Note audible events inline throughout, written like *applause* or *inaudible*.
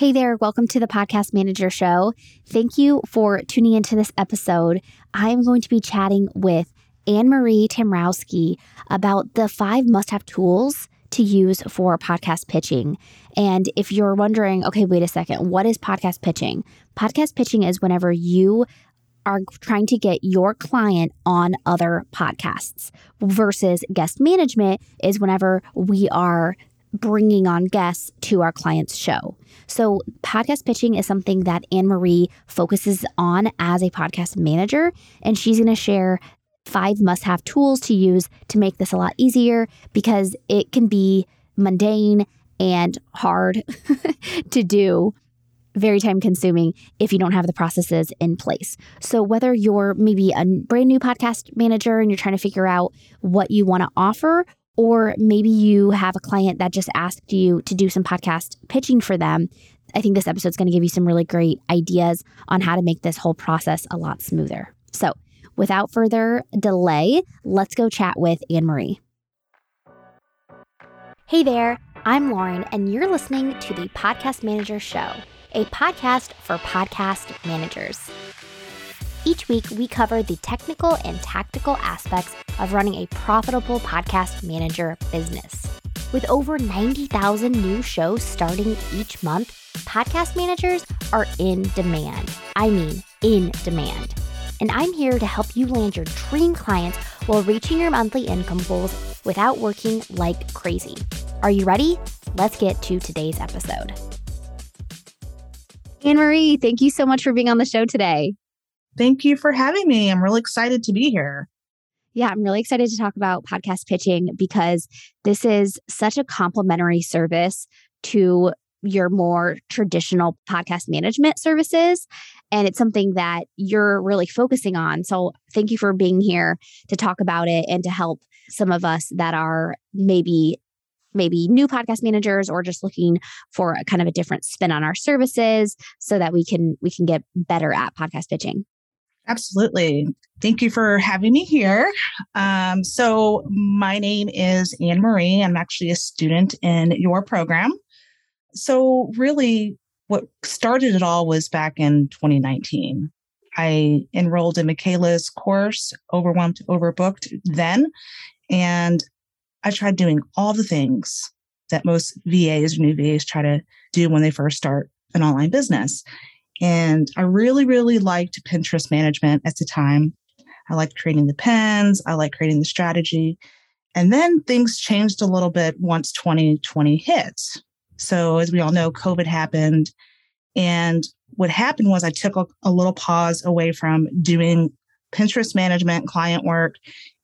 Hey there, welcome to the Podcast Manager Show. Thank you for tuning into this episode. I am going to be chatting with Ann-Marie Tamrowski about the five must have tools to use for podcast pitching. And if you're wondering, okay, wait a second, what is podcast pitching? Podcast pitching is whenever you are trying to get your client on other podcasts versus guest management is whenever we are bringing on guests to our client's show. So, podcast pitching is something that Ann-Marie focuses on as a podcast manager, and she's going to share five must have tools to use to make this a lot easier because it can be mundane and hard *laughs* to do very time consuming if you don't have the processes in place. So, whether you're maybe a brand new podcast manager and you're trying to figure out what you want to offer, or maybe you have a client that just asked you to do some podcast pitching for them. I think this episode is going to give you some really great ideas on how to make this whole process a lot smoother. So, without further delay, let's go chat with Ann-Marie. Hey there, I'm Lauren, and you're listening to the Podcast Manager Show, a podcast for podcast managers. Each week, we cover the technical and tactical aspects of running a profitable podcast manager business. With over 90,000 new shows starting each month, podcast managers are in demand. I mean, in demand. And I'm here to help you land your dream clients while reaching your monthly income goals without working like crazy. Are you ready? Let's get to today's episode. Ann-Marie, thank you so much for being on the show today. Thank you for having me. I'm really excited to be here. Yeah, I'm really excited to talk about podcast pitching because this is such a complementary service to your more traditional podcast management services. And it's something that you're really focusing on. So, thank you for being here to talk about it and to help some of us that are maybe maybe new podcast managers or just looking for a kind of a different spin on our services so that we can we can get better at podcast pitching Absolutely. Thank you for having me here. Um, so, my name is Ann-Marie. I'm actually a student in your program. So, really, what started it all was back in 2019. I enrolled in Michaela's course, overwhelmed, overbooked then. And I tried doing all the things that most VAs or new VAs try to do when they first start an online business. And I really, really liked Pinterest management at the time. I liked creating the pins, I liked creating the strategy. And then things changed a little bit once 2020 hit. So, as we all know, COVID happened. And what happened was I took a, a little pause away from doing Pinterest management, client work,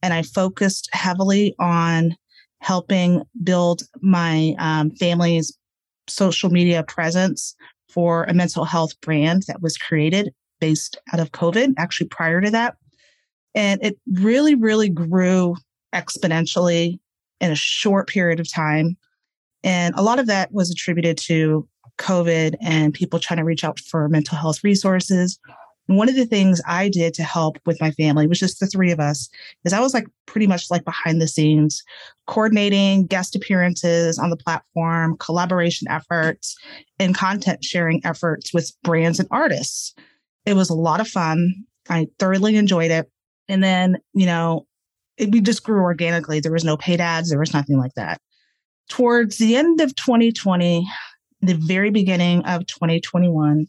and I focused heavily on helping build my um, family's social media presence for a mental health brand that was created based out of COVID, actually prior to that. And it really, really grew exponentially in a short period of time. And a lot of that was attributed to COVID and people trying to reach out for mental health resources one of the things I did to help with my family was just the three of us, is I was like pretty much like behind the scenes, coordinating guest appearances on the platform, collaboration efforts, and content sharing efforts with brands and artists. It was a lot of fun. I thoroughly enjoyed it. And then, you know, it, we just grew organically. There was no paid ads, there was nothing like that. Towards the end of 2020, the very beginning of 2021,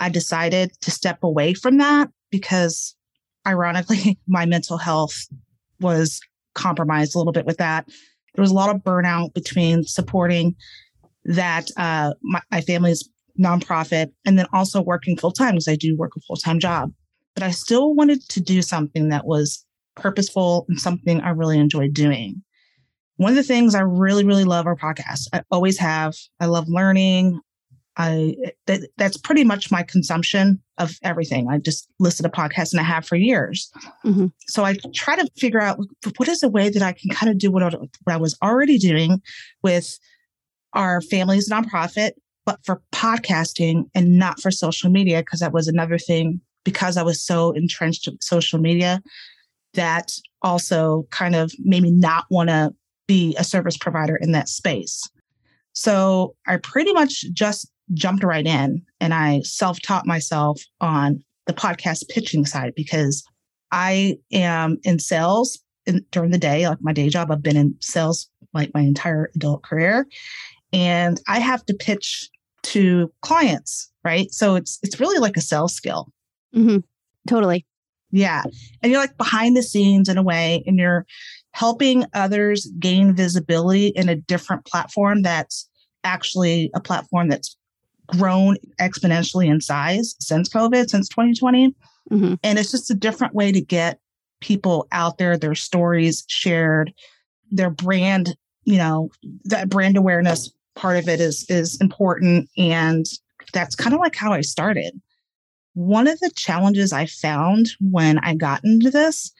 I decided to step away from that because ironically, *laughs* my mental health was compromised a little bit with that. There was a lot of burnout between supporting that uh, my, my family's nonprofit and then also working full time because I do work a full time job. But I still wanted to do something that was purposeful and something I really enjoyed doing. One of the things I really, really love are podcasts. I always have. I love learning. I that, that's pretty much my consumption of everything. I just listen to podcasts and I have for years. Mm-hmm. So I try to figure out what is a way that I can kind of do what I, what I was already doing with our family's nonprofit, but for podcasting and not for social media because that was another thing because I was so entrenched in social media that also kind of made me not want to be a service provider in that space. So I pretty much just jumped right in and I self taught myself on the podcast pitching side because I am in sales in, during the day, like my day job. I've been in sales like my entire adult career, and I have to pitch to clients, right? So it's it's really like a sales skill. Mm-hmm. Totally. Yeah, and you're like behind the scenes in a way, and you're helping others gain visibility in a different platform that's actually a platform that's grown exponentially in size since COVID, since 2020. Mm-hmm. And it's just a different way to get people out there, their stories shared, their brand, you know, that brand awareness part of it is is important. And that's kind of like how I started. One of the challenges I found when I got into this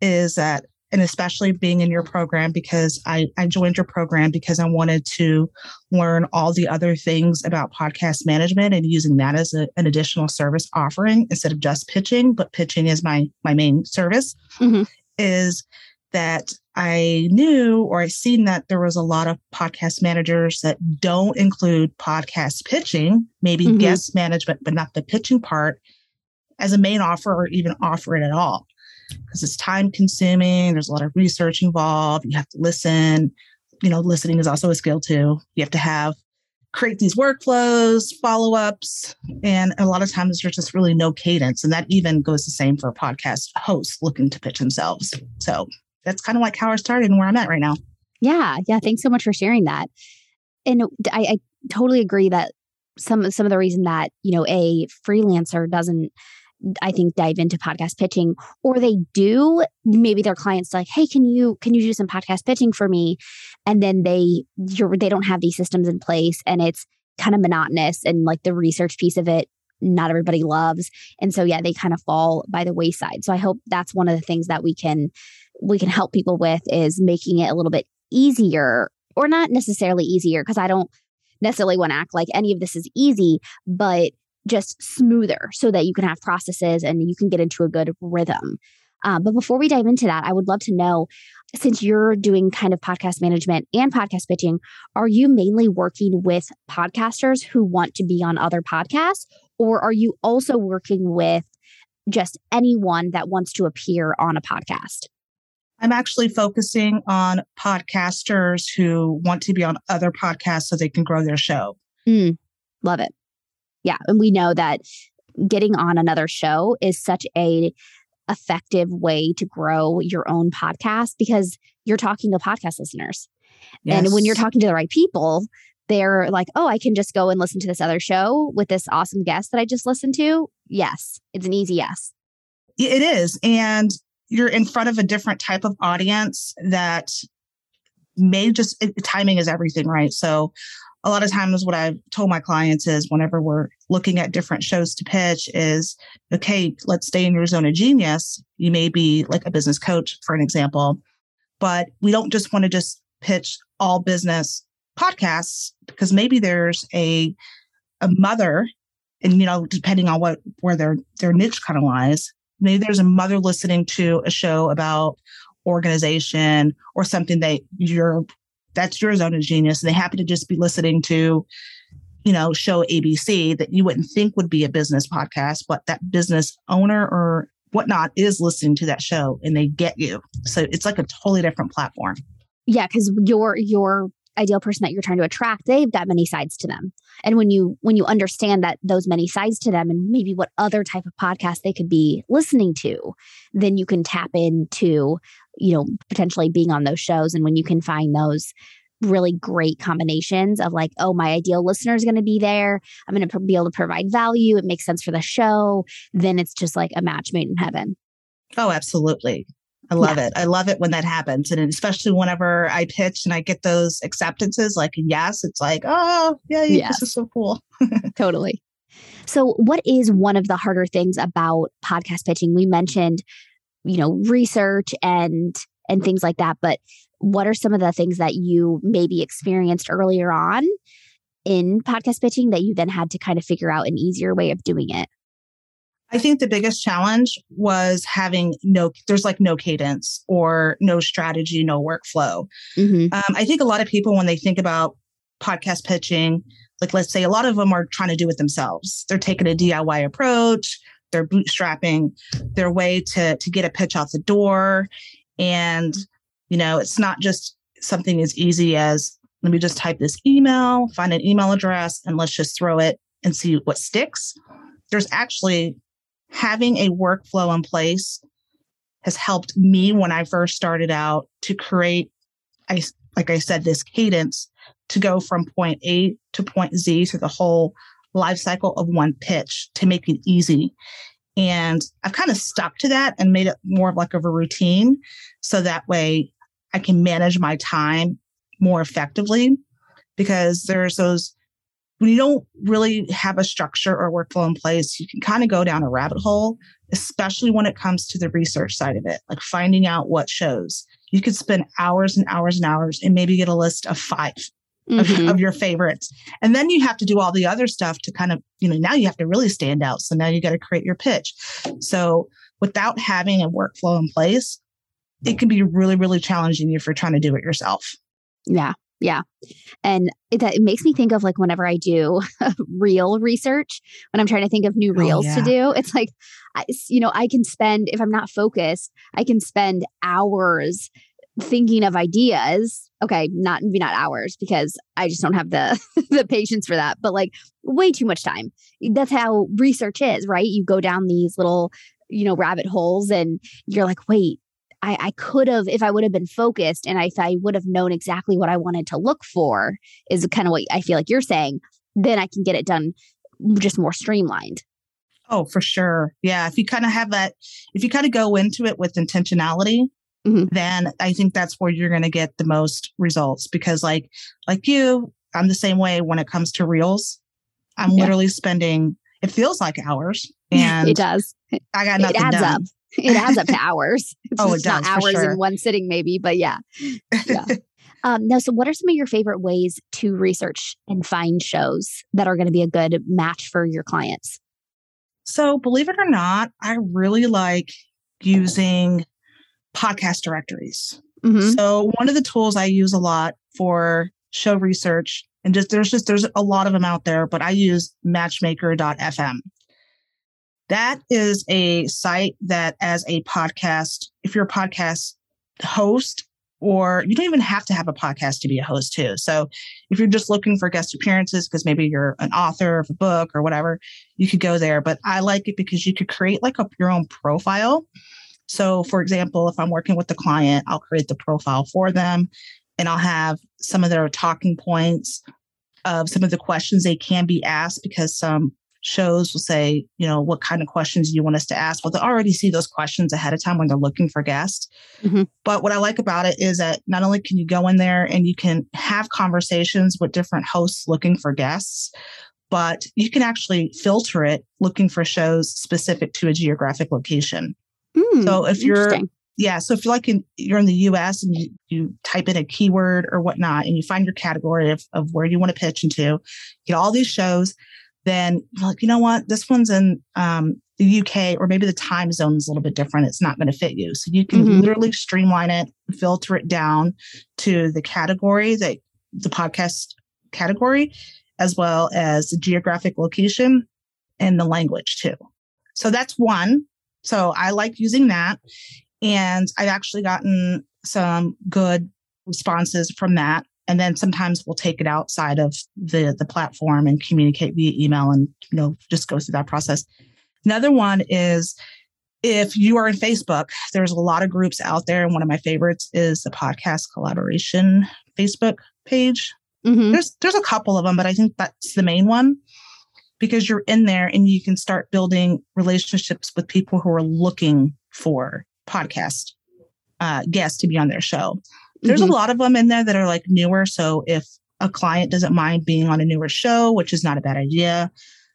is that and especially being in your program because I, I joined your program because I wanted to learn all the other things about podcast management and using that as a, an additional service offering instead of just pitching, but pitching is my my main service. Mm-hmm. Is that I knew or I seen that there was a lot of podcast managers that don't include podcast pitching, maybe mm-hmm. guest management, but not the pitching part as a main offer or even offer it at all because it's time consuming. There's a lot of research involved. You have to listen. You know, listening is also a skill too. You have to have create these workflows, follow ups, and a lot of times there's just really no cadence. And that even goes the same for a podcast host looking to pitch themselves. So that's kind of like how I started and where I'm at right now. Yeah. Yeah. Thanks so much for sharing that. And I, I totally agree that some some of the reason that you know a freelancer doesn't I think dive into podcast pitching or they do maybe their clients like hey can you can you do some podcast pitching for me and then they you're they don't have these systems in place and it's kind of monotonous and like the research piece of it not everybody loves and so yeah they kind of fall by the wayside so i hope that's one of the things that we can we can help people with is making it a little bit easier or not necessarily easier because i don't necessarily want to act like any of this is easy but just smoother so that you can have processes and you can get into a good rhythm. Um, but before we dive into that, I would love to know since you're doing kind of podcast management and podcast pitching, are you mainly working with podcasters who want to be on other podcasts? Or are you also working with just anyone that wants to appear on a podcast? I'm actually focusing on podcasters who want to be on other podcasts so they can grow their show. Mm, love it yeah and we know that getting on another show is such a effective way to grow your own podcast because you're talking to podcast listeners yes. and when you're talking to the right people they're like oh i can just go and listen to this other show with this awesome guest that i just listened to yes it's an easy yes it is and you're in front of a different type of audience that may just it, timing is everything right so a lot of times what I've told my clients is whenever we're looking at different shows to pitch is, okay, let's stay in your zone of genius. You may be like a business coach, for an example, but we don't just want to just pitch all business podcasts because maybe there's a, a mother and, you know, depending on what, where their, their niche kind of lies, maybe there's a mother listening to a show about organization or something that you're that's your zone of genius. And they happen to just be listening to, you know, show ABC that you wouldn't think would be a business podcast, but that business owner or whatnot is listening to that show and they get you. So it's like a totally different platform. Yeah, because your your ideal person that you're trying to attract, they've got many sides to them. And when you when you understand that those many sides to them and maybe what other type of podcast they could be listening to, then you can tap into you know, potentially being on those shows. And when you can find those really great combinations of like, oh, my ideal listener is going to be there. I'm going to be able to provide value. It makes sense for the show. Then it's just like a match made in heaven. Oh, absolutely. I love yeah. it. I love it when that happens. And especially whenever I pitch and I get those acceptances, like, yes, it's like, oh, yeah, yes. this is so cool. *laughs* totally. So, what is one of the harder things about podcast pitching? We mentioned you know research and and things like that but what are some of the things that you maybe experienced earlier on in podcast pitching that you then had to kind of figure out an easier way of doing it I think the biggest challenge was having no, there's like no cadence or no strategy, no workflow. Mm-hmm. Um, I think a lot of people, when they think about podcast pitching, like let's say a lot of them are trying to do it themselves. They're taking a DIY approach, they're bootstrapping their way to to get a pitch out the door. And, you know, it's not just something as easy as let me just type this email, find an email address, and let's just throw it and see what sticks. There's actually having a workflow in place has helped me when I first started out to create, I, like I said, this cadence to go from point A to point Z through the whole life cycle of one pitch to make it easy. And I've kind of stuck to that and made it more of like of a routine. So that way I can manage my time more effectively because there's those when you don't really have a structure or workflow in place, you can kind of go down a rabbit hole, especially when it comes to the research side of it, like finding out what shows. You could spend hours and hours and hours and maybe get a list of 5 mm-hmm. of, of, your favorites. And then you have to do all the other stuff to kind of, you know, now you have to really stand out. So now you got to create your pitch. So without having a workflow in place, it can be really, really challenging if you're trying to do it yourself. Yeah. Yeah. And it, that it makes me think of like whenever I do *laughs* real research, when I'm trying to think of new oh, reels oh, yeah. to do, it's like, I, you know, I can spend, if I'm not focused, I can spend hours thinking of ideas. Okay. Not, maybe not hours because I just don't have the, *laughs* the patience for that, but like way too much time. That's how research is, right? You go down these little, you know, rabbit holes and you're like, wait, I, I could have, if I would have been focused and if I would have known exactly what I wanted to look for, is kind of what I feel like you're saying, then I can get it done just more streamlined. Oh, for sure. Yeah. If you kind of have that, if you kind of go into it with intentionality, mm-hmm. then I think that's where you're going to get the most results because like, like you, I'm the same way when it comes to reels. I'm yeah. literally spending, it feels like hours *laughs* and it does. I got nothing it adds done. up it adds up to hours. *laughs* It's oh, it does, not hours sure. in one sitting, maybe, but yeah. yeah. *laughs* um, now, so what are some of your favorite ways to research and find shows that are going to be a good match for your clients? So, believe it or not, I really like using podcast directories. Mm-hmm. So, one of the tools I use a lot for show research, and just there's just there's a lot of them out there, but I use matchmaker.fm. That is a site that, as a podcast, if you're a podcast host, or you don't even have to have a podcast to be a host too. So if you're just looking for guest appearances, because maybe you're an author of a book or whatever, you could go there. But I like it because you could create like a, your own profile. So for example, if I'm working with the client, I'll create the profile for them and I'll have some of their talking points of some of the questions they can be asked because some shows will say, you know, what kind of questions do you want us to ask? Well, they already see those questions ahead of time when they're looking for guests. Mm-hmm. But what I like about it is that not only can you go in there and you can have conversations with different hosts looking for guests, but you can actually filter it looking for shows specific to a geographic location. Mm, so if you're yeah, so if you're like in you're in the US and you, you type in a keyword or whatnot and you find your category of, of where you want to pitch into, get all these shows then like, you know what, this one's in um, the UK or maybe the time zone is a little bit different. It's not going to fit you. So you can mm-hmm. literally streamline it, filter it down to the category that the podcast category, as well as the geographic location and the language too. So that's one. So I like using that. And I've actually gotten some good responses from that and then sometimes we'll take it outside of the the platform and communicate via email and you know just go through that process. Another one is if you are in facebook there's a lot of groups out there and one of my favorites is the podcast collaboration facebook page. Mm-hmm. there's there's a couple of them but i think that's the main one because you're in there and you can start building relationships with people who are looking for podcast uh, guests to be on their show there's mm-hmm. a lot of them in there that are like newer. So if a client doesn't mind being on a newer show, which is not a bad idea,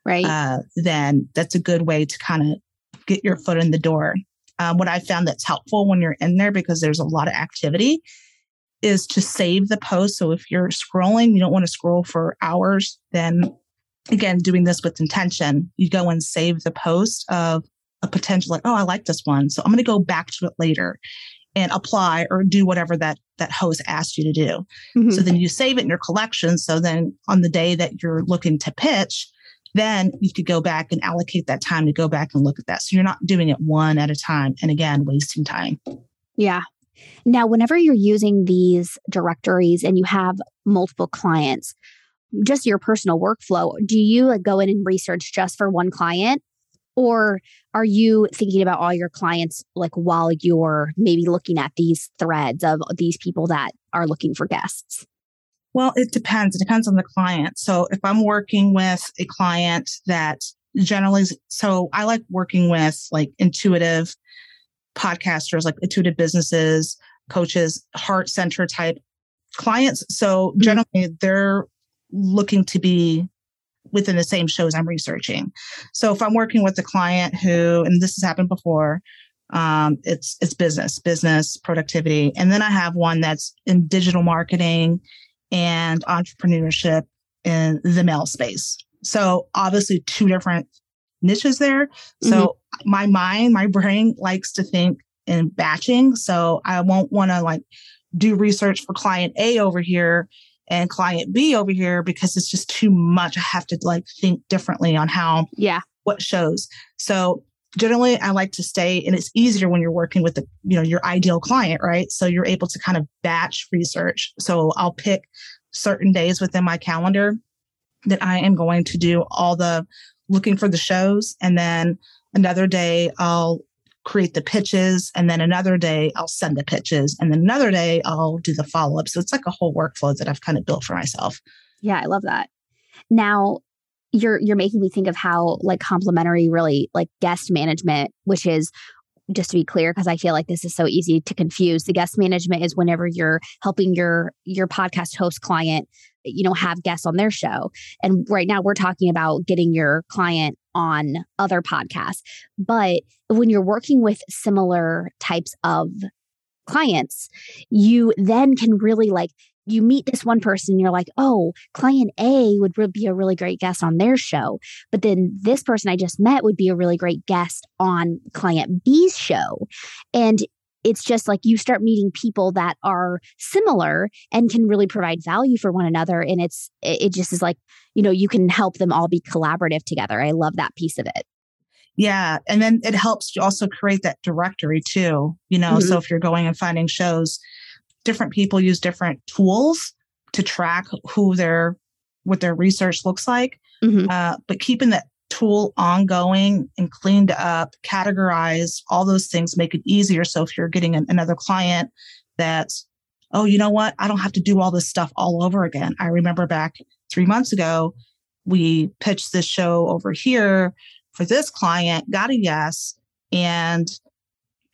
right? Uh, then that's a good way to kind of get your foot in the door. Um, what I found that's helpful when you're in there because there's a lot of activity is to save the post. So if you're scrolling, you don't want to scroll for hours, then again, doing this with intention, you go and save the post of a potential like, oh, I like this one. So I'm going to go back to it later and apply or do whatever that that host asked you to do. Mm-hmm. So then you save it in your collection. So then on the day that you're looking to pitch, then you could go back and allocate that time to go back and look at that. So you're not doing it one at a time and again, wasting time. Yeah. Now, whenever you're using these directories and you have multiple clients, just your personal workflow, do you like go in and research just for one client? Or are you thinking about all your clients like while you're maybe looking at these threads of these people that are looking for guests? Well, it depends. It depends on the client. So if I'm working with a client that generally, so I like working with like intuitive podcasters, like intuitive businesses, coaches, heart center type clients. So mm-hmm. generally they're looking to be within the same shows I'm researching. So if I'm working with a client who, and this has happened before, um, it's it's business, business productivity, and then I have one that's in digital marketing and entrepreneurship in the mail space. So obviously two different niches there. So mm-hmm. my mind, my brain likes to think in batching. So I won't want to like do research for client A over here and client B over here because it's just too much. I have to like think differently on how, yeah, what shows. So generally I like to stay and it's easier when you're working with the, you know, your ideal client, right? So you're able to kind of batch research. So I'll pick certain days within my calendar that I am going to do all the looking for the shows. And then another day I'll create the pitches. And then another day I'll send the pitches. And then another day I'll do the follow up. So it's like a whole workflow that I've kind of built for myself. Yeah, I love that. Now, you're you're making me think of how like complementary really like guest management which is just to be clear because i feel like this is so easy to confuse the guest management is whenever you're helping your your podcast host client you know have guests on their show. And right now we're talking about getting your client on other podcasts. But when you're working with similar types of clients you then can really like you meet this one person, you're like, oh, client A would be a really great guest on their show. But then this person I just met would be a really great guest on client B's show. And it's just like you start meeting people that are similar and can really provide value for one another. And it's, it just is like, you know, you can help them all be collaborative together. I love that piece of it. Yeah. And then it helps you also create that directory too. You know, mm-hmm. so if you're going and finding shows, different people use different tools to track who their what their research looks like. Mm-hmm. Uh, but keeping that tool ongoing and cleaned up, categorized, all those things make it easier. So if you're getting an, another client that's, oh, you know what? I don't have to do all this stuff all over again. I remember back three months ago, we pitched this show over here for this client, got a yes, and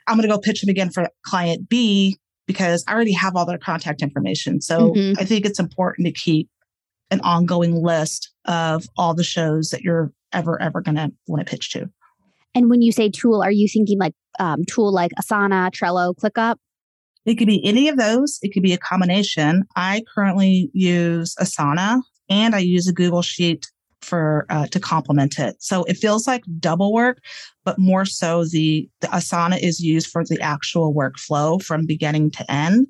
I'm going to go pitch them again for client B because I already have all their contact information. So mm-hmm. I think it's important to keep an ongoing list of all the shows that you're ever, ever going to want to pitch to. And when you say tool, are you thinking like um, tool like Asana, Trello, ClickUp? It could be any of those. It could be a combination. I currently use Asana and I use a Google Sheet for uh, to complement it. So it feels like double work, but more so the the Asana is used for the actual workflow from beginning to end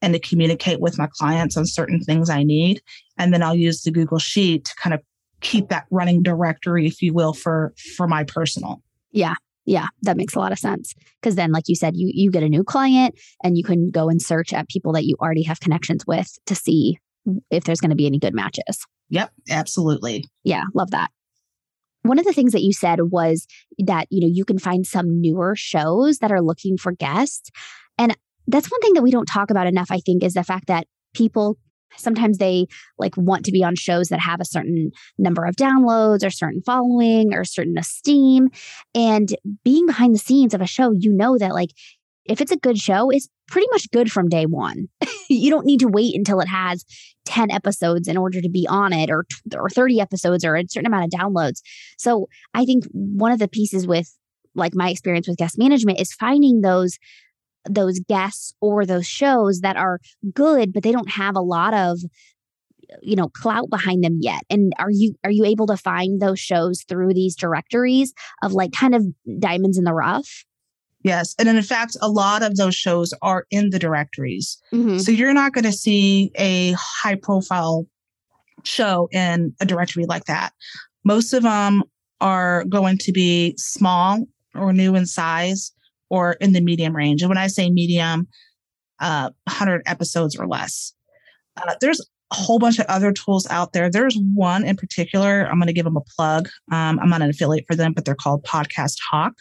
and to communicate with my clients on certain things I need. And then I'll use the Google Sheet to kind of keep that running directory, if you will, for for my personal. Yeah. Yeah, that makes a lot of sense. Because then, like you said, you you get a new client and you can go and search at people that you already have connections with to see if there's going to be any good matches. Yep, absolutely. Yeah, love that. One of the things that you said was that, you know, you can find some newer shows that are looking for guests. And that's one thing that we don't talk about enough, I think, is the fact that people sometimes they like want to be on shows that have a certain number of downloads or certain following or certain esteem and being behind the scenes of a show you know that like if it's a good show, it's pretty much good from day one. *laughs* you don't need to wait until it has 10 episodes in order to be on it or, or 30 episodes or a certain amount of downloads. So I think one of the pieces with like my experience with guest management is finding those those guests or those shows that are good but they don't have a lot of you know clout behind them yet and are you are you able to find those shows through these directories of like kind of diamonds in the rough Yes. And in fact, a lot of those shows are in the directories. Mhm. So you're not going to see a high profile show in a directory like that. Most of them are going to be small or new in size or in the medium range. And when I say medium, uh, 100 episodes or less. Uh, there's a whole bunch of other tools out there. There's one in particular. I'm going to give them a plug. Um, I'm not an affiliate for them, but they're called Podcast Hawk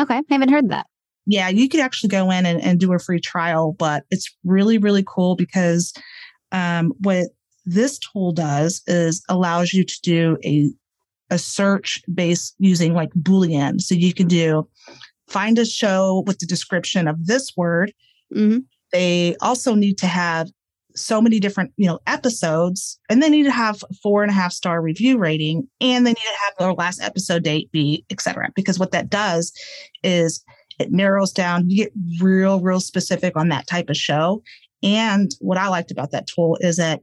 Okay. I haven't heard that. yeah, you could actually go in and, and do a free trial, but it's really, really cool because um, what this tool does is allows you to do a a search based using like Boolean. So you can do find a show with the description of this word. Mhm. They also need to have so many different, you know, episodes, and they need to have four and a half star review rating, and they need to have their last episode date be, et cetera. Because what that does is it narrows down, you get real, real specific on that type of show. And what I liked about that tool is that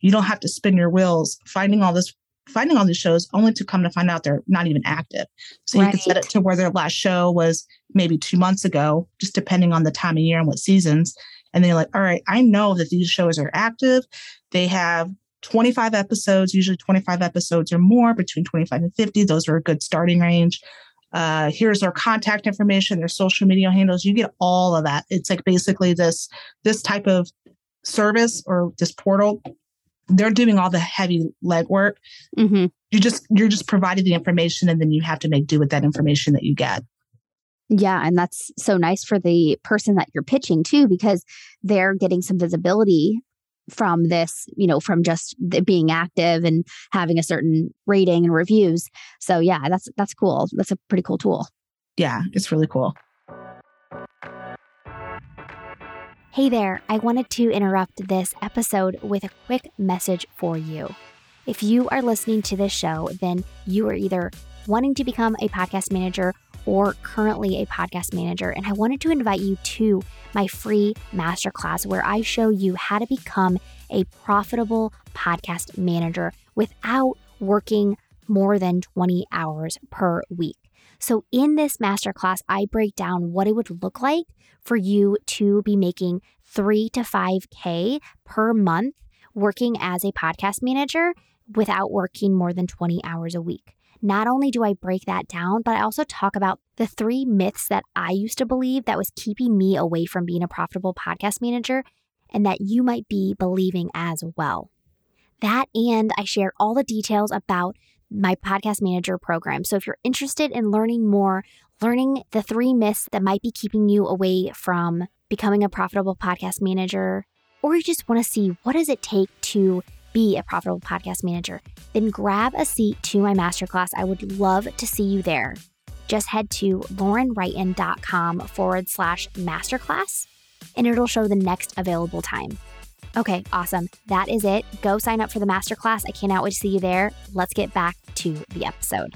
you don't have to spin your wheels finding all this, finding all these shows only to come to find out they're not even active. So you can set it to where their last show was maybe two months ago, just depending on the time of year and what seasons. And then you're like, all right, I know that these shows are active. They have 25 episodes, usually 25 episodes or more, between 25 and 50. Those are a good starting range. Uh, here's their contact information, their social media handles. You get all of that. It's like basically this this type of service or this portal. They're doing all the heavy legwork. Mhm. You just you're just providing the information, and then you have to make do with that information that you get. Yeah. And that's so nice for the person that you're pitching too, because they're getting some visibility from this, you know, from just being active and having a certain rating and reviews. So yeah, that's that's cool. That's a pretty cool tool. Yeah, it's really cool. Hey there, I wanted to interrupt this episode with a quick message for you. If you are listening to this show, then you are either wanting to become a podcast manager or currently a podcast manager. And I wanted to invite you to my free masterclass where I show you how to become a profitable podcast manager without working more than 20 hours per week. So, in this masterclass, I break down what it would look like for you to be making three to 5K per month working as a podcast manager without working more than 20 hours a week. Not only do I break that down, but I also talk about the three myths that I used to believe that was keeping me away from being a profitable podcast manager and that you might be believing as well. That and I share all the details about my podcast manager program. So if you're interested in learning more, learning the three myths that might be keeping you away from becoming a profitable podcast manager, or you just want to see what does it take to be a profitable podcast manager, then grab a seat to my masterclass. I would love to see you there. Just head to laurenwrighton.com forward slash masterclass and it'll show the next available time. Okay, awesome. That is it. Go sign up for the masterclass. I cannot wait to see you there. Let's get back to the episode.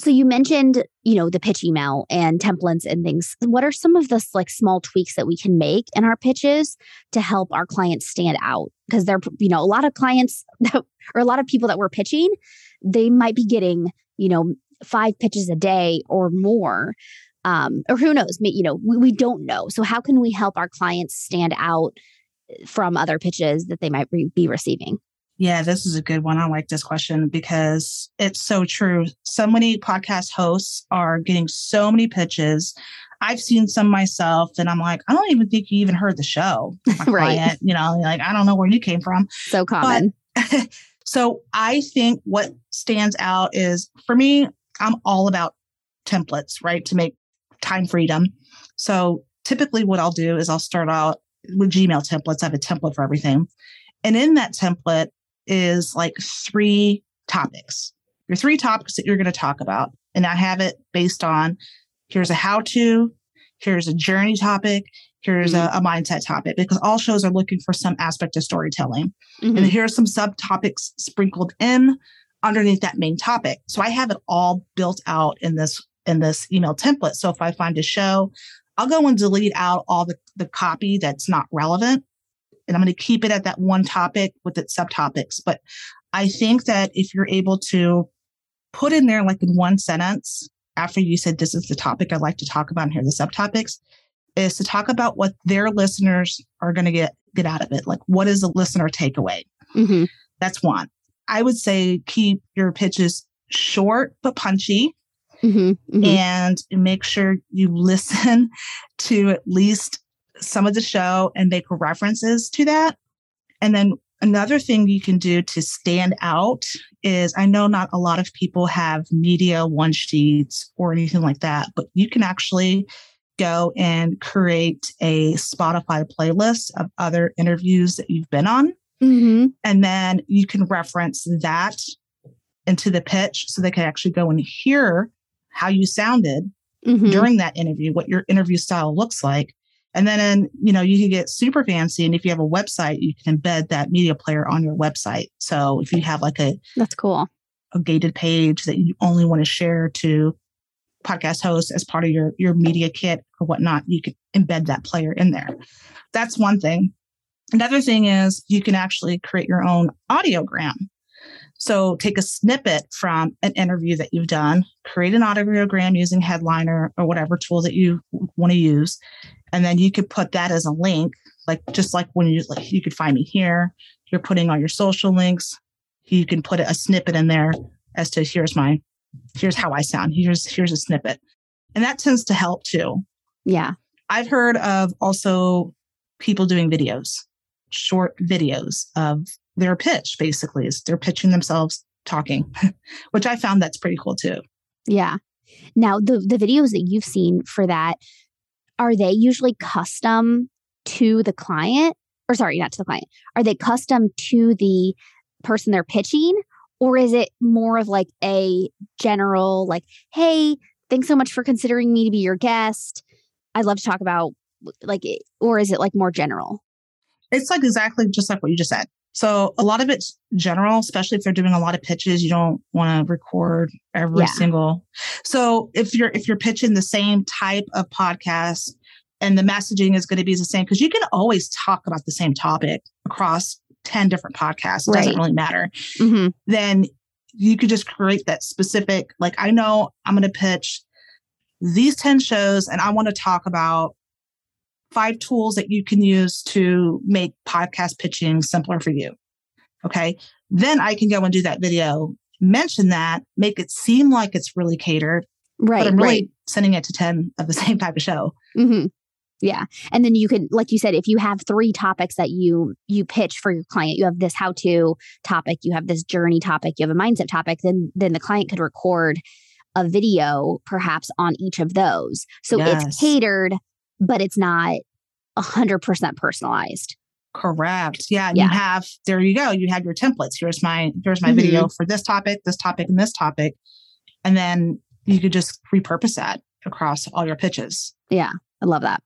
So you mentioned, you know, the pitch email and templates and things. What are some of the like small tweaks that we can make in our pitches to help our clients stand out? Because they're, you know, a lot of clients *laughs* that, or a lot of people that we're pitching, they might be getting, you know, five pitches a day or more. Um, or who knows, you know, we, we don't know. So how can we help our clients stand out from other pitches that they might re- be receiving? Yeah, this is a good one. I like this question because it's so true. So many podcast hosts are getting so many pitches. I've seen some myself, and I'm like, I don't even think you even heard the show. *laughs* Right. client, you know, like I don't know where you came from. So common. *laughs* so I think what stands out is for me, I'm all about templates, right? To make time freedom. So typically what I'll do is I'll start out with Gmail templates. I have a template for everything. And in that template is like three topics. Your three topics that you're going to talk about. And I have it based on here's a how to, here's a journey topic, here's a, a mindset topic, because all shows are looking for some aspect of storytelling. Mhm. And here are some subtopics sprinkled in underneath that main topic. So I have it all built out in this in this email template. So if I find a show, I'll go and delete out all the, the copy that's not relevant. And I'm going to keep it at that one topic with its subtopics. But I think that if you're able to put in there like in one sentence, after you said this is the topic I'd like to talk about and here are the subtopics, is to talk about what their listeners are going to get get out of it. Like what is a listener takeaway? Mm-hmm. That's one. I would say keep your pitches short but punchy Mm-hmm. Mm-hmm. and make sure you *laughs* listen to at least some of the show and make references to that. And then another thing you can do to stand out is I know not a lot of people have media one sheets or anything like that, but you can actually go and create a Spotify playlist of other interviews that you've been on. Mm-hmm. And then you can reference that into the pitch so they can actually go and hear how you sounded Mm-hmm. during that interview, what your interview style looks like. And then, you know, you can get super fancy. And if you have a website, you can embed that media player on your website. So if you have like a, That's cool. a gated page that you only want to share to podcast hosts as part of your, your media kit or whatnot, you can embed that player in there. That's one thing. Another thing is you can actually create your own audiogram. So take a snippet from an interview that you've done, create an audiogram using Headliner or whatever tool that you want to use, and then you could put that as a link, like just like when you like you could find me here. You're putting all your social links. You can put a snippet in there as to here's my here's how I sound. Here's here's a snippet, and that tends to help too. Yeah. I've heard of also people doing videos, short videos of their pitch, basically, is they're pitching themselves talking, *laughs* which I found that's pretty cool too. Yeah. Now the the videos that you've seen for that are they usually custom to the client or sorry, not to the client. Are they custom to the person they're pitching or is it more of like a general like hey, thanks so much for considering me to be your guest. I'd love to talk about like or is it like more general? It's like exactly just like what you just said. So a lot of it's general, especially if they're doing a lot of pitches. You don't want to record every Yeah. single. So if you're if you're pitching the same type of podcast and the messaging is going to be the same, because you can always talk about the same topic across 10 different podcasts. It doesn't really matter. Mhm. then you could just create that specific, like, I know I'm going to pitch these 10 shows and I want to talk about five tools that you can use to make podcast pitching simpler for you. Okay. Then I can go and do that video, mention that, make it seem like it's really catered, Right. but I'm really right. sending it to 10 of the *laughs* same type of show. hmm Yeah, and then you could, like you said, if you have three topics that you you pitch for your client, you have this how to topic, you have this journey topic, you have a mindset topic. Then then the client could record a video perhaps on each of those, so Yes. it's catered, but it's not a hundred percent personalized. Correct. Yeah. And Yeah. you have, there you go. You have your templates. Here's my, here's my Mhm. video for this topic, this topic, and this topic. And then you could just repurpose that across all your pitches. Yeah, I love that.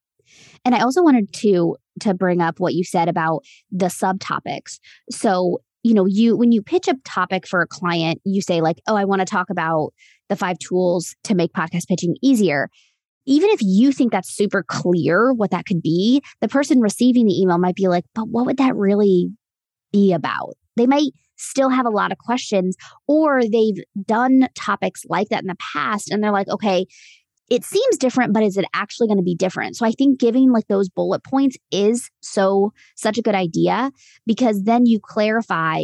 And I also wanted to to bring up what you said about the subtopics. So, you know, you when you pitch a topic for a client, you say like, "Oh, I want to talk about the five tools to make podcast pitching easier." Even if you think that's super clear what that could be, the person receiving the email might be like, "But what would that really be about?" They might still have a lot of questions or they've done topics like that in the past and they're like, "Okay, it seems different, but is it actually going to be different? So I think giving like those bullet points is so such a good idea because then you clarify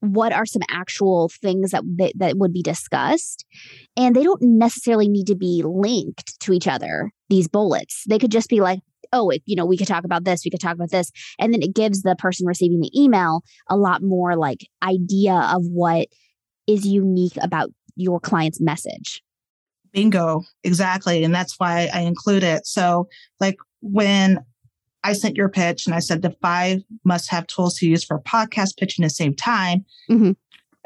what are some actual things that that, that would be discussed and they don't necessarily need to be linked to each other these bullets they could just be like oh it, you know we could talk about this we could talk about this and then it gives the person receiving the email a lot more like idea of what is unique about your client's message Bingo. Exactly. And that's why I include it. So, like when I sent your pitch and I said the five must have tools to use for podcast pitching at the same time, Mhm.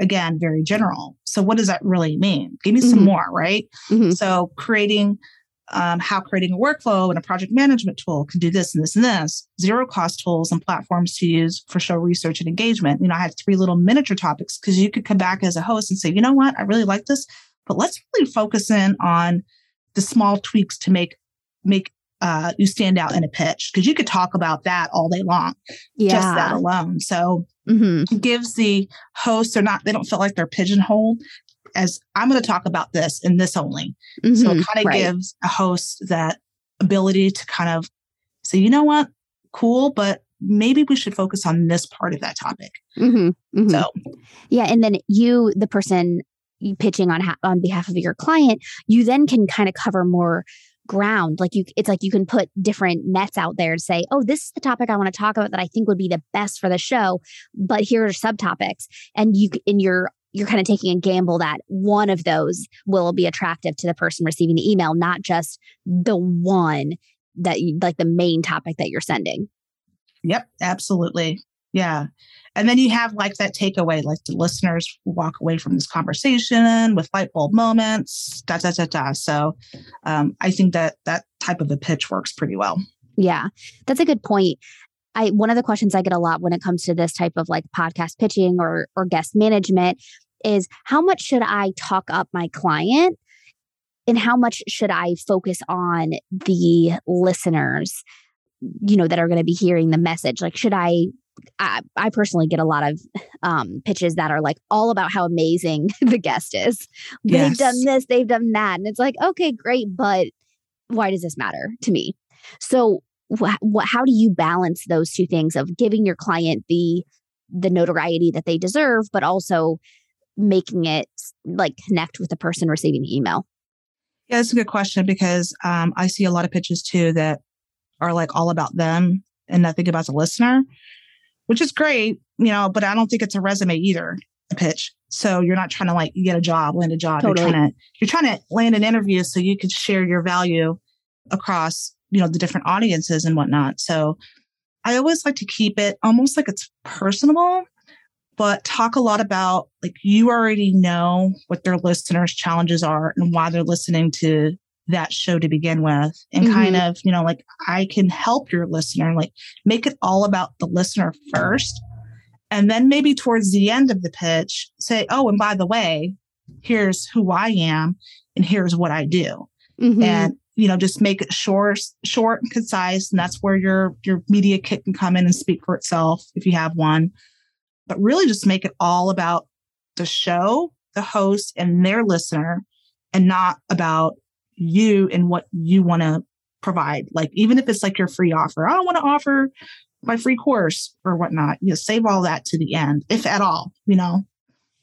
again, very general. So, what does that really mean? Give me some Mhm. more, right? Mhm. So, creating um, how creating a workflow and a project management tool can do this and this and this. Zero cost tools and platforms to use for show research and engagement. You know, I had three little miniature topics because you could come back as a host and say, you know what, I really like this, but let's really focus in on the small tweaks to make make uh, you stand out in a pitch because you could talk about that all day long, just that alone. So hmm it gives the hosts they're not they don't feel like they're pigeonholed as I'm going to talk about this and this only. Mm-hmm, so it mm-hmm. kind of right. gives a host that ability to kind of say, you know what, cool, but maybe we should focus on this part of that topic. Mm-hmm, mm-hmm. So, yeah, and then you, the person pitching on ha- on behalf of your client, you then can kind of cover more ground. Like you, it's like you can put different nets out there to say, oh, this is the topic I want to talk about that I think would be the best for the show. But here are subtopics, and you in your you're kind of taking a gamble that one of those will be attractive to the person receiving the email, not just the one that you like the main topic that you're sending. Yep, absolutely. Yeah. And then you have like that takeaway, like the listeners walk away from this conversation with light bulb moments, da da da da. So um, I think that that type of a pitch works pretty well. Yeah, that's a good point. I one of the questions I get a lot when it comes to this type of like podcast pitching or or guest management is how much should I talk up my client and how much should I focus on the listeners you know that are going to be hearing the message like should I I, I personally get a lot of um, pitches that are like all about how amazing *laughs* the guest is. Yes. They've done this, they've done that. And it's like, okay, great, but why does this matter to me? So, wh- wh- how do you balance those two things of giving your client the the notoriety that they deserve, but also making it like connect with the person receiving the email? Yeah, that's a good question because um, I see a lot of pitches too that are like all about them and nothing about the listener which is great, you know, but I don't think it's a resume either, a pitch. So you're not trying to like get a job, land a job. Totally. You're trying to you're trying to land an interview so you can share your value across, you know, the different audiences and whatnot. So I always like to keep it almost like it's personable, but talk a lot about like you already know what their listeners' challenges are and why they're listening to that show to begin with and mm-hmm. kind of, you know, like I can help your listener, like make it all about the listener first. And then maybe towards the end of the pitch, say, oh, and by the way, here's who I am and here's what I do. Mm-hmm. And you know, just make it short, short and concise. And that's where your your media kit can come in and speak for itself if you have one. But really just make it all about the show, the host, and their listener, and not about you and what you want to provide. Like, even if it's like your free offer, I want to offer my free course or whatnot. You know, save all that to the end, if at all, you know?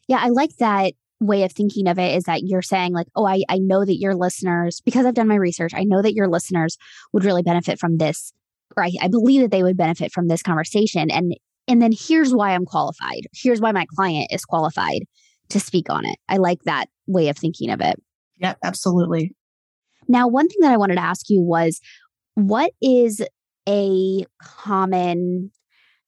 Yeah, I like that way of thinking of it is that you're saying like oh I, I know that your listeners because i've done my research i know that your listeners would really benefit from this or I, I believe that they would benefit from this conversation and and then here's why i'm qualified here's why my client is qualified to speak on it i like that way of thinking of it yep absolutely now, one thing that I wanted to ask you was what is a common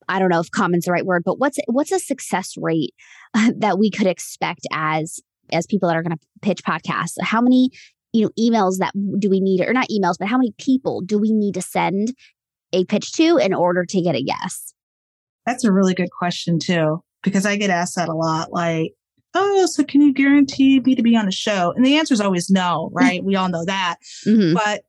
I don't know if common's the right word, but what's what's a success rate uh, that we could expect as as people that are going to pitch podcasts? How many you know emails that do we need or not emails, but how many people do we need to send a pitch to in order to get a yes? That's a really good question too because I get asked that a lot like oh, so can you guarantee me to be on a show? And the answer is always no, *laughs* right? we all know that. Mm-hmm. But,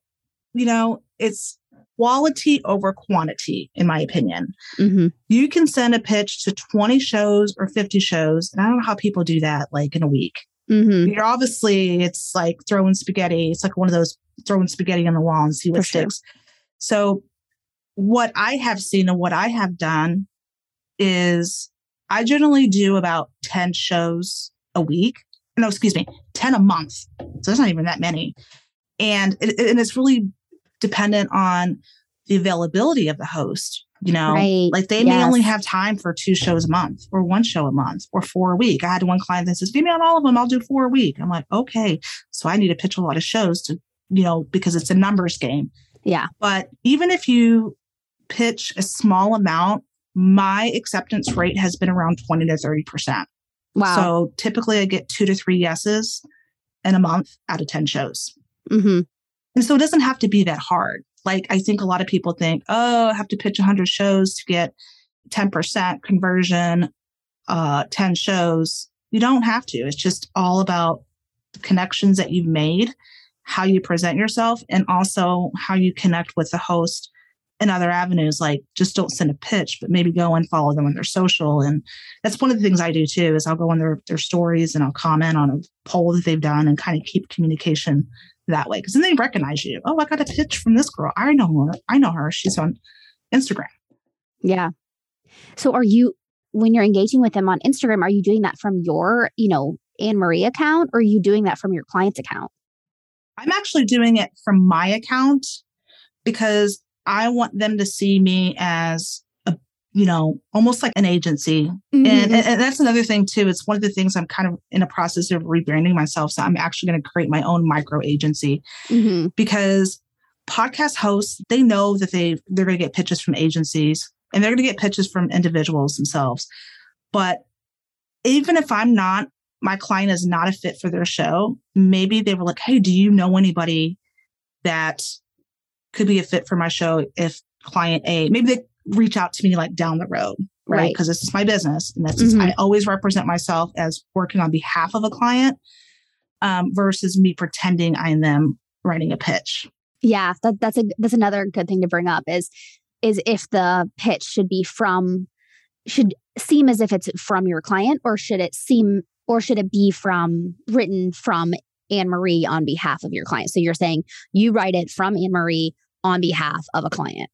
you know, it's quality over quantity, in my opinion. Mm-hmm. You can send a pitch to 20 shows or 50 shows. And I don't know how people do that like in a week. Mm-hmm. You're obviously, it's like throwing spaghetti. It's like one of those throwing spaghetti on the wall and see what For sticks. Sure. So, what I have seen and what I have done is I generally do about 10 shows a week. No, excuse me, 10 a month. So that's not even that many. And, it, and it's really dependent on the availability of the host. You know, right. like they yes. may only have time for two shows a month or one show a month or four a week. I had one client that says, Give me on all of them. I'll do four a week. I'm like, okay. So I need to pitch a lot of shows to, you know, because it's a numbers game. Yeah. But even if you pitch a small amount my acceptance rate has been around 20 to 30%. Wow. So typically I get two to three yeses in a month out of 10 shows. Mm-hmm. And so it doesn't have to be that hard. Like I think a lot of people think, oh, I have to pitch 100 shows to get 10% conversion, uh, 10 shows. You don't have to. It's just all about the connections that you've made, how you present yourself, and also how you connect with the host in other avenues, like just don't send a pitch, but maybe go and follow them on their social. And that's one of the things I do too, is I'll go on their, their stories and I'll comment on a poll that they've done and kind of keep communication that way. Cause then they recognize you. Oh, I got a pitch from this girl. I know her. I know her. She's on Instagram. Yeah. So are you, when you're engaging with them on Instagram, are you doing that from your, you know, Ann-Marie account or are you doing that from your client's account? I'm actually doing it from my account because I want them to see me as a, you know, almost like an agency. Mm-hmm. And, and that's another thing too. It's one of the things I'm kind of in a process of rebranding myself. So I'm actually going to create my own micro agency mm-hmm. because podcast hosts, they know that they they're going to get pitches from agencies and they're going to get pitches from individuals themselves. But even if I'm not, my client is not a fit for their show, maybe they were like, Hey, do you know anybody that could be a fit for my show if client A, maybe they reach out to me like down the road, right? Because right. this is my business. And that's, mm-hmm. I always represent myself as working on behalf of a client um, versus me pretending I'm them writing a pitch. Yeah, that, that's a that's another good thing to bring up is is if the pitch should be from should seem as if it's from your client or should it seem or should it be from written from Ann-Marie on behalf of your client? So you're saying you write it from Ann-Marie on behalf of a client.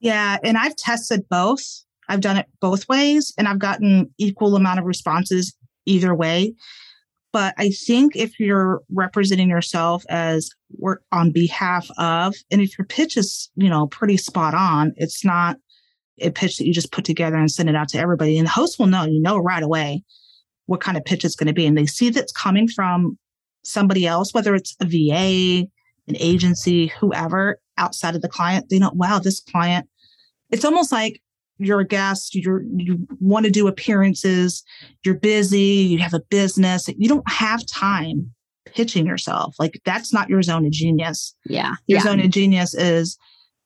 Yeah, and I've tested both. I've done it both ways and I've gotten equal amount of responses either way. But I think if you're representing yourself as work on behalf of, and if your pitch is, you know, pretty spot on, it's not a pitch that you just put together and send it out to everybody. And the host will know, you know, right away what kind of pitch it's going to be. And they see that's coming from somebody else, whether it's a VA, an agency, whoever outside of the client, they know, wow, this client, it's almost like you're a guest, you're, you want to do appearances, you're busy, you have a business, you don't have time pitching yourself. Like that's not your zone of genius. Yeah. Your yeah. zone of genius is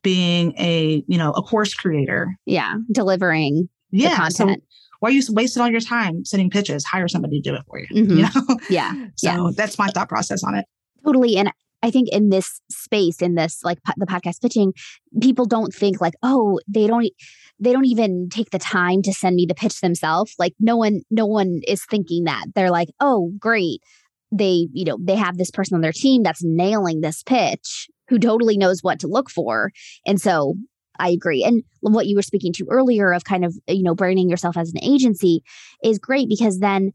being a, you know, a course creator. Yeah. Delivering yeah, content. So why are you wasting all your time sending pitches? Hire somebody to do it for you. Mm-hmm. You know? *laughs* Yeah. so yeah. that's my thought process on it. Totally. And I think in this space, in this like po- the podcast pitching, people don't think like, oh, they don't, they don't even take the time to send me the pitch themselves. Like no one, no one is thinking that. They're like, oh, great. They, you know, they have this person on their team that's nailing this pitch who totally knows what to look for. And so I agree. And what you were speaking to earlier of kind of, you know, branding yourself as an agency is great because then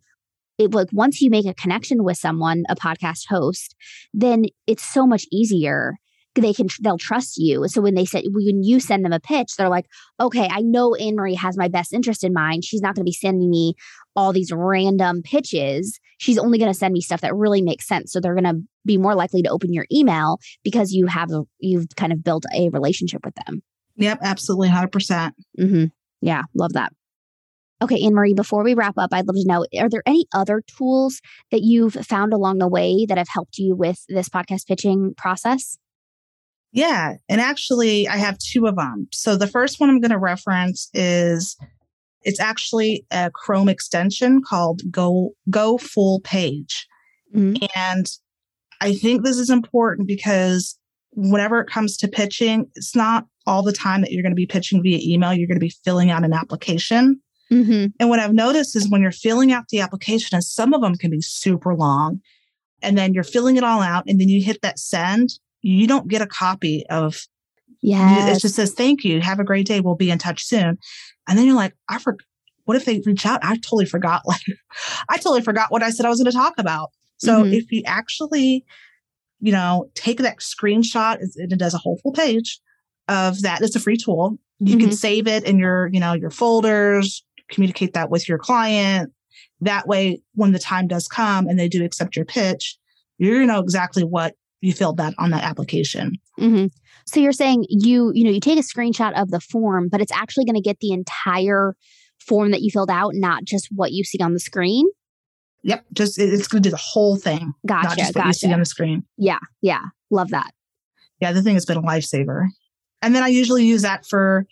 it like once you make a connection with someone, a podcast host, then it's so much easier. They can they'll trust you. So when they said when you send them a pitch, they're like, okay, I know Ann-Marie has my best interest in mind. She's not going to be sending me all these random pitches. She's only going to send me stuff that really makes sense. So they're going to be more likely to open your email because you have you've kind of built a relationship with them. Yep, absolutely, 100%. percent mm-hmm. Yeah, love that. Okay, Ann-Marie, before we wrap up, I'd love to know are there any other tools that you've found along the way that have helped you with this podcast pitching process? Yeah, and actually, I have two of them. So the first one I'm going to reference is it's actually a Chrome extension called Go Go Full Page. Mm-hmm. And I think this is important because whenever it comes to pitching, it's not all the time that you're going to be pitching via email. You're going to be filling out an application. Mm-hmm. And what I've noticed is when you're filling out the application, and some of them can be super long, and then you're filling it all out, and then you hit that send, you don't get a copy of. Yeah, it just says thank you, have a great day, we'll be in touch soon, and then you're like, I forgot. What if they reach out? I totally forgot. Like, *laughs* I totally forgot what I said I was going to talk about. So mm-hmm. if you actually, you know, take that screenshot, and it does a whole full page of that. It's a free tool. You mm-hmm. can save it in your, you know, your folders, communicate that with your client. That way, when the time does come and they do accept your pitch, you're going to know exactly what you filled that on that application. Mm-hmm. So you're saying you, you know, you take a screenshot of the form, but it's actually going to get the entire form that you filled out, not just what you see on the screen. Yep, just it's going to do the whole thing. Gotcha. Not just what gotcha. you see on the screen. Yeah, yeah, love that. Yeah, the thing has been a lifesaver. And then I usually use that for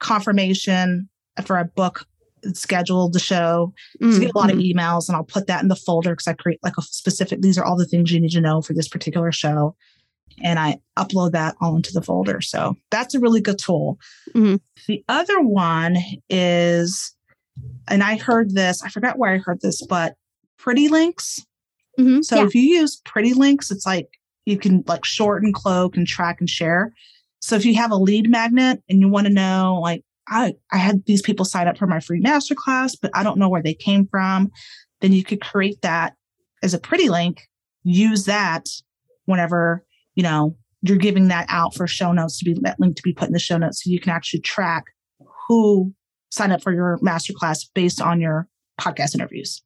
confirmation for a book scheduled to show. Mm-hmm. So get a lot of mm-hmm. emails and I'll put that in the folder because I create like a specific, these are all the things you need to know for this particular show. and I upload that all into the folder. So that's a really good tool. Mm-hmm. The other one is, and I heard this, I forgot where I heard this, but Pretty Links. Mm-hmm. So yeah. if you use Pretty Links, it's like you can like shorten, cloak, and track and share. So if you have a lead magnet and you want to know, like, I, I had these people sign up for my free masterclass, but I don't know where they came from, then you could create that as a pretty link, use that whenever, you know, you're giving that out for show notes to be that link to be put in the show notes so you can actually track who signed up for your masterclass based on your podcast interviews.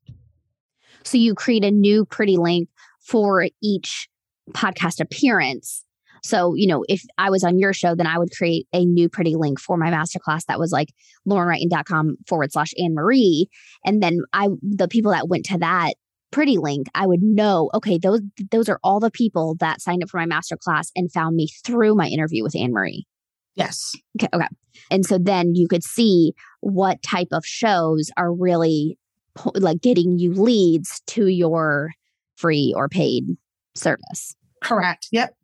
So you create a new pretty link for each podcast appearance. So, you know, if I was on your show, then I would create a new pretty link for my masterclass that was like laurenwrighton.com forward slash Ann-Marie. And then I, the people that went to that pretty link, I would know, okay, those, those are all the people that signed up for my masterclass and found me through my interview with Ann-Marie. Yes. Okay. Okay. And so then you could see what type of shows are really like getting you leads to your free or paid service. Correct. Yep.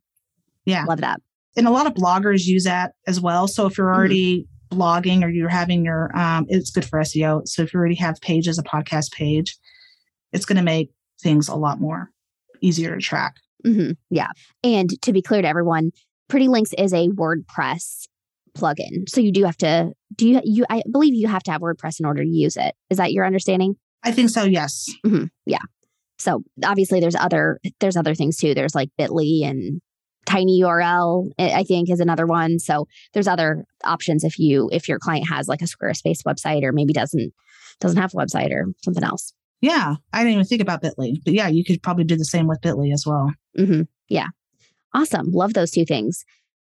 Yeah. Love that. And a lot of bloggers use that as well. So if you're already mm-hmm. blogging or you're having your, um, it's good for SEO. So if you already have pages, a podcast page, it's going to make things a lot more easier to track. Mm-hmm. Yeah. And to be clear to everyone, Pretty Links is a WordPress plugin. So you do have to do you you I believe you have to have WordPress in order to use it. Is that your understanding? I think so, yes. Mm-hmm. Yeah. So obviously there's other there's other things too. There's like Bitly and Tiny URL, I think is another one. So there's other options if you if your client has like a Squarespace website or maybe doesn't doesn't have a website or something else. Yeah, I didn't even think about Bitly, but yeah, you could probably do the same with Bitly as well. Mm-hmm. Yeah, awesome. Love those two things.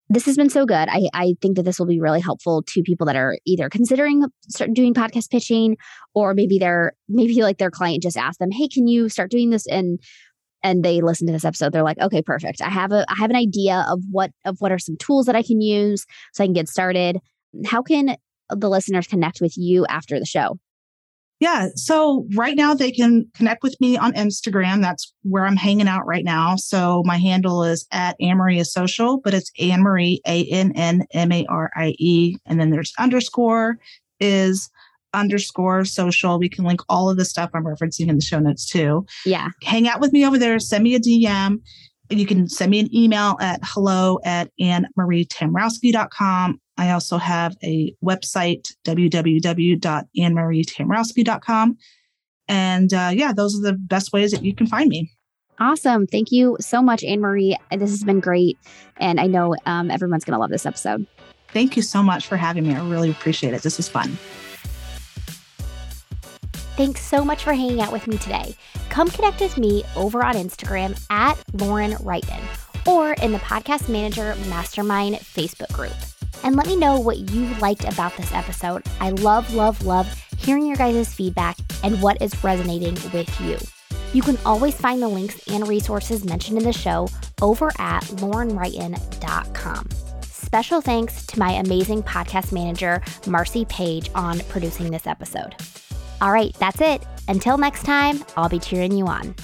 This has been so good. I, I think that this will be really helpful to people that are either considering start doing podcast pitching, or maybe they're maybe like their client just asked them, "Hey, can you start doing this?" and and they listen to this episode they're like okay perfect i have a i have an idea of what of what are some tools that i can use so i can get started how can the listeners connect with you after the show yeah. So right now they can connect with me on Instagram. That's where I'm hanging out right now. So my handle is at Ann-Marie Social, but it's Ann-Marie, A N N M A R I E. And then there's underscore is underscore social. We can link all of the stuff I'm referencing in the show notes too. Yeah. Hang out with me over there. Send me a DM. You can send me an email at hello at annmarietamrowski.com. I also have a website, www.annmarietamrowski.com. And uh, yeah, those are the best ways that you can find me. Awesome. Thank you so much, Ann-Marie. This has been great. And I know um, everyone's going to love this episode. Thank you so much for having me. I really appreciate it. This was fun. Thanks so much for hanging out with me today. Come connect with me over on Instagram at Lauren Wrighton or in the Podcast Manager Mastermind Facebook group. And let me know what you liked about this episode. I love, love, love hearing your guys' feedback and what is resonating with you. You can always find the links and resources mentioned in the show over at laurenwrighton.com. Special thanks to my amazing podcast manager, Marcy Page, on producing this episode. All right, that's it. Until next time, I'll be cheering you on.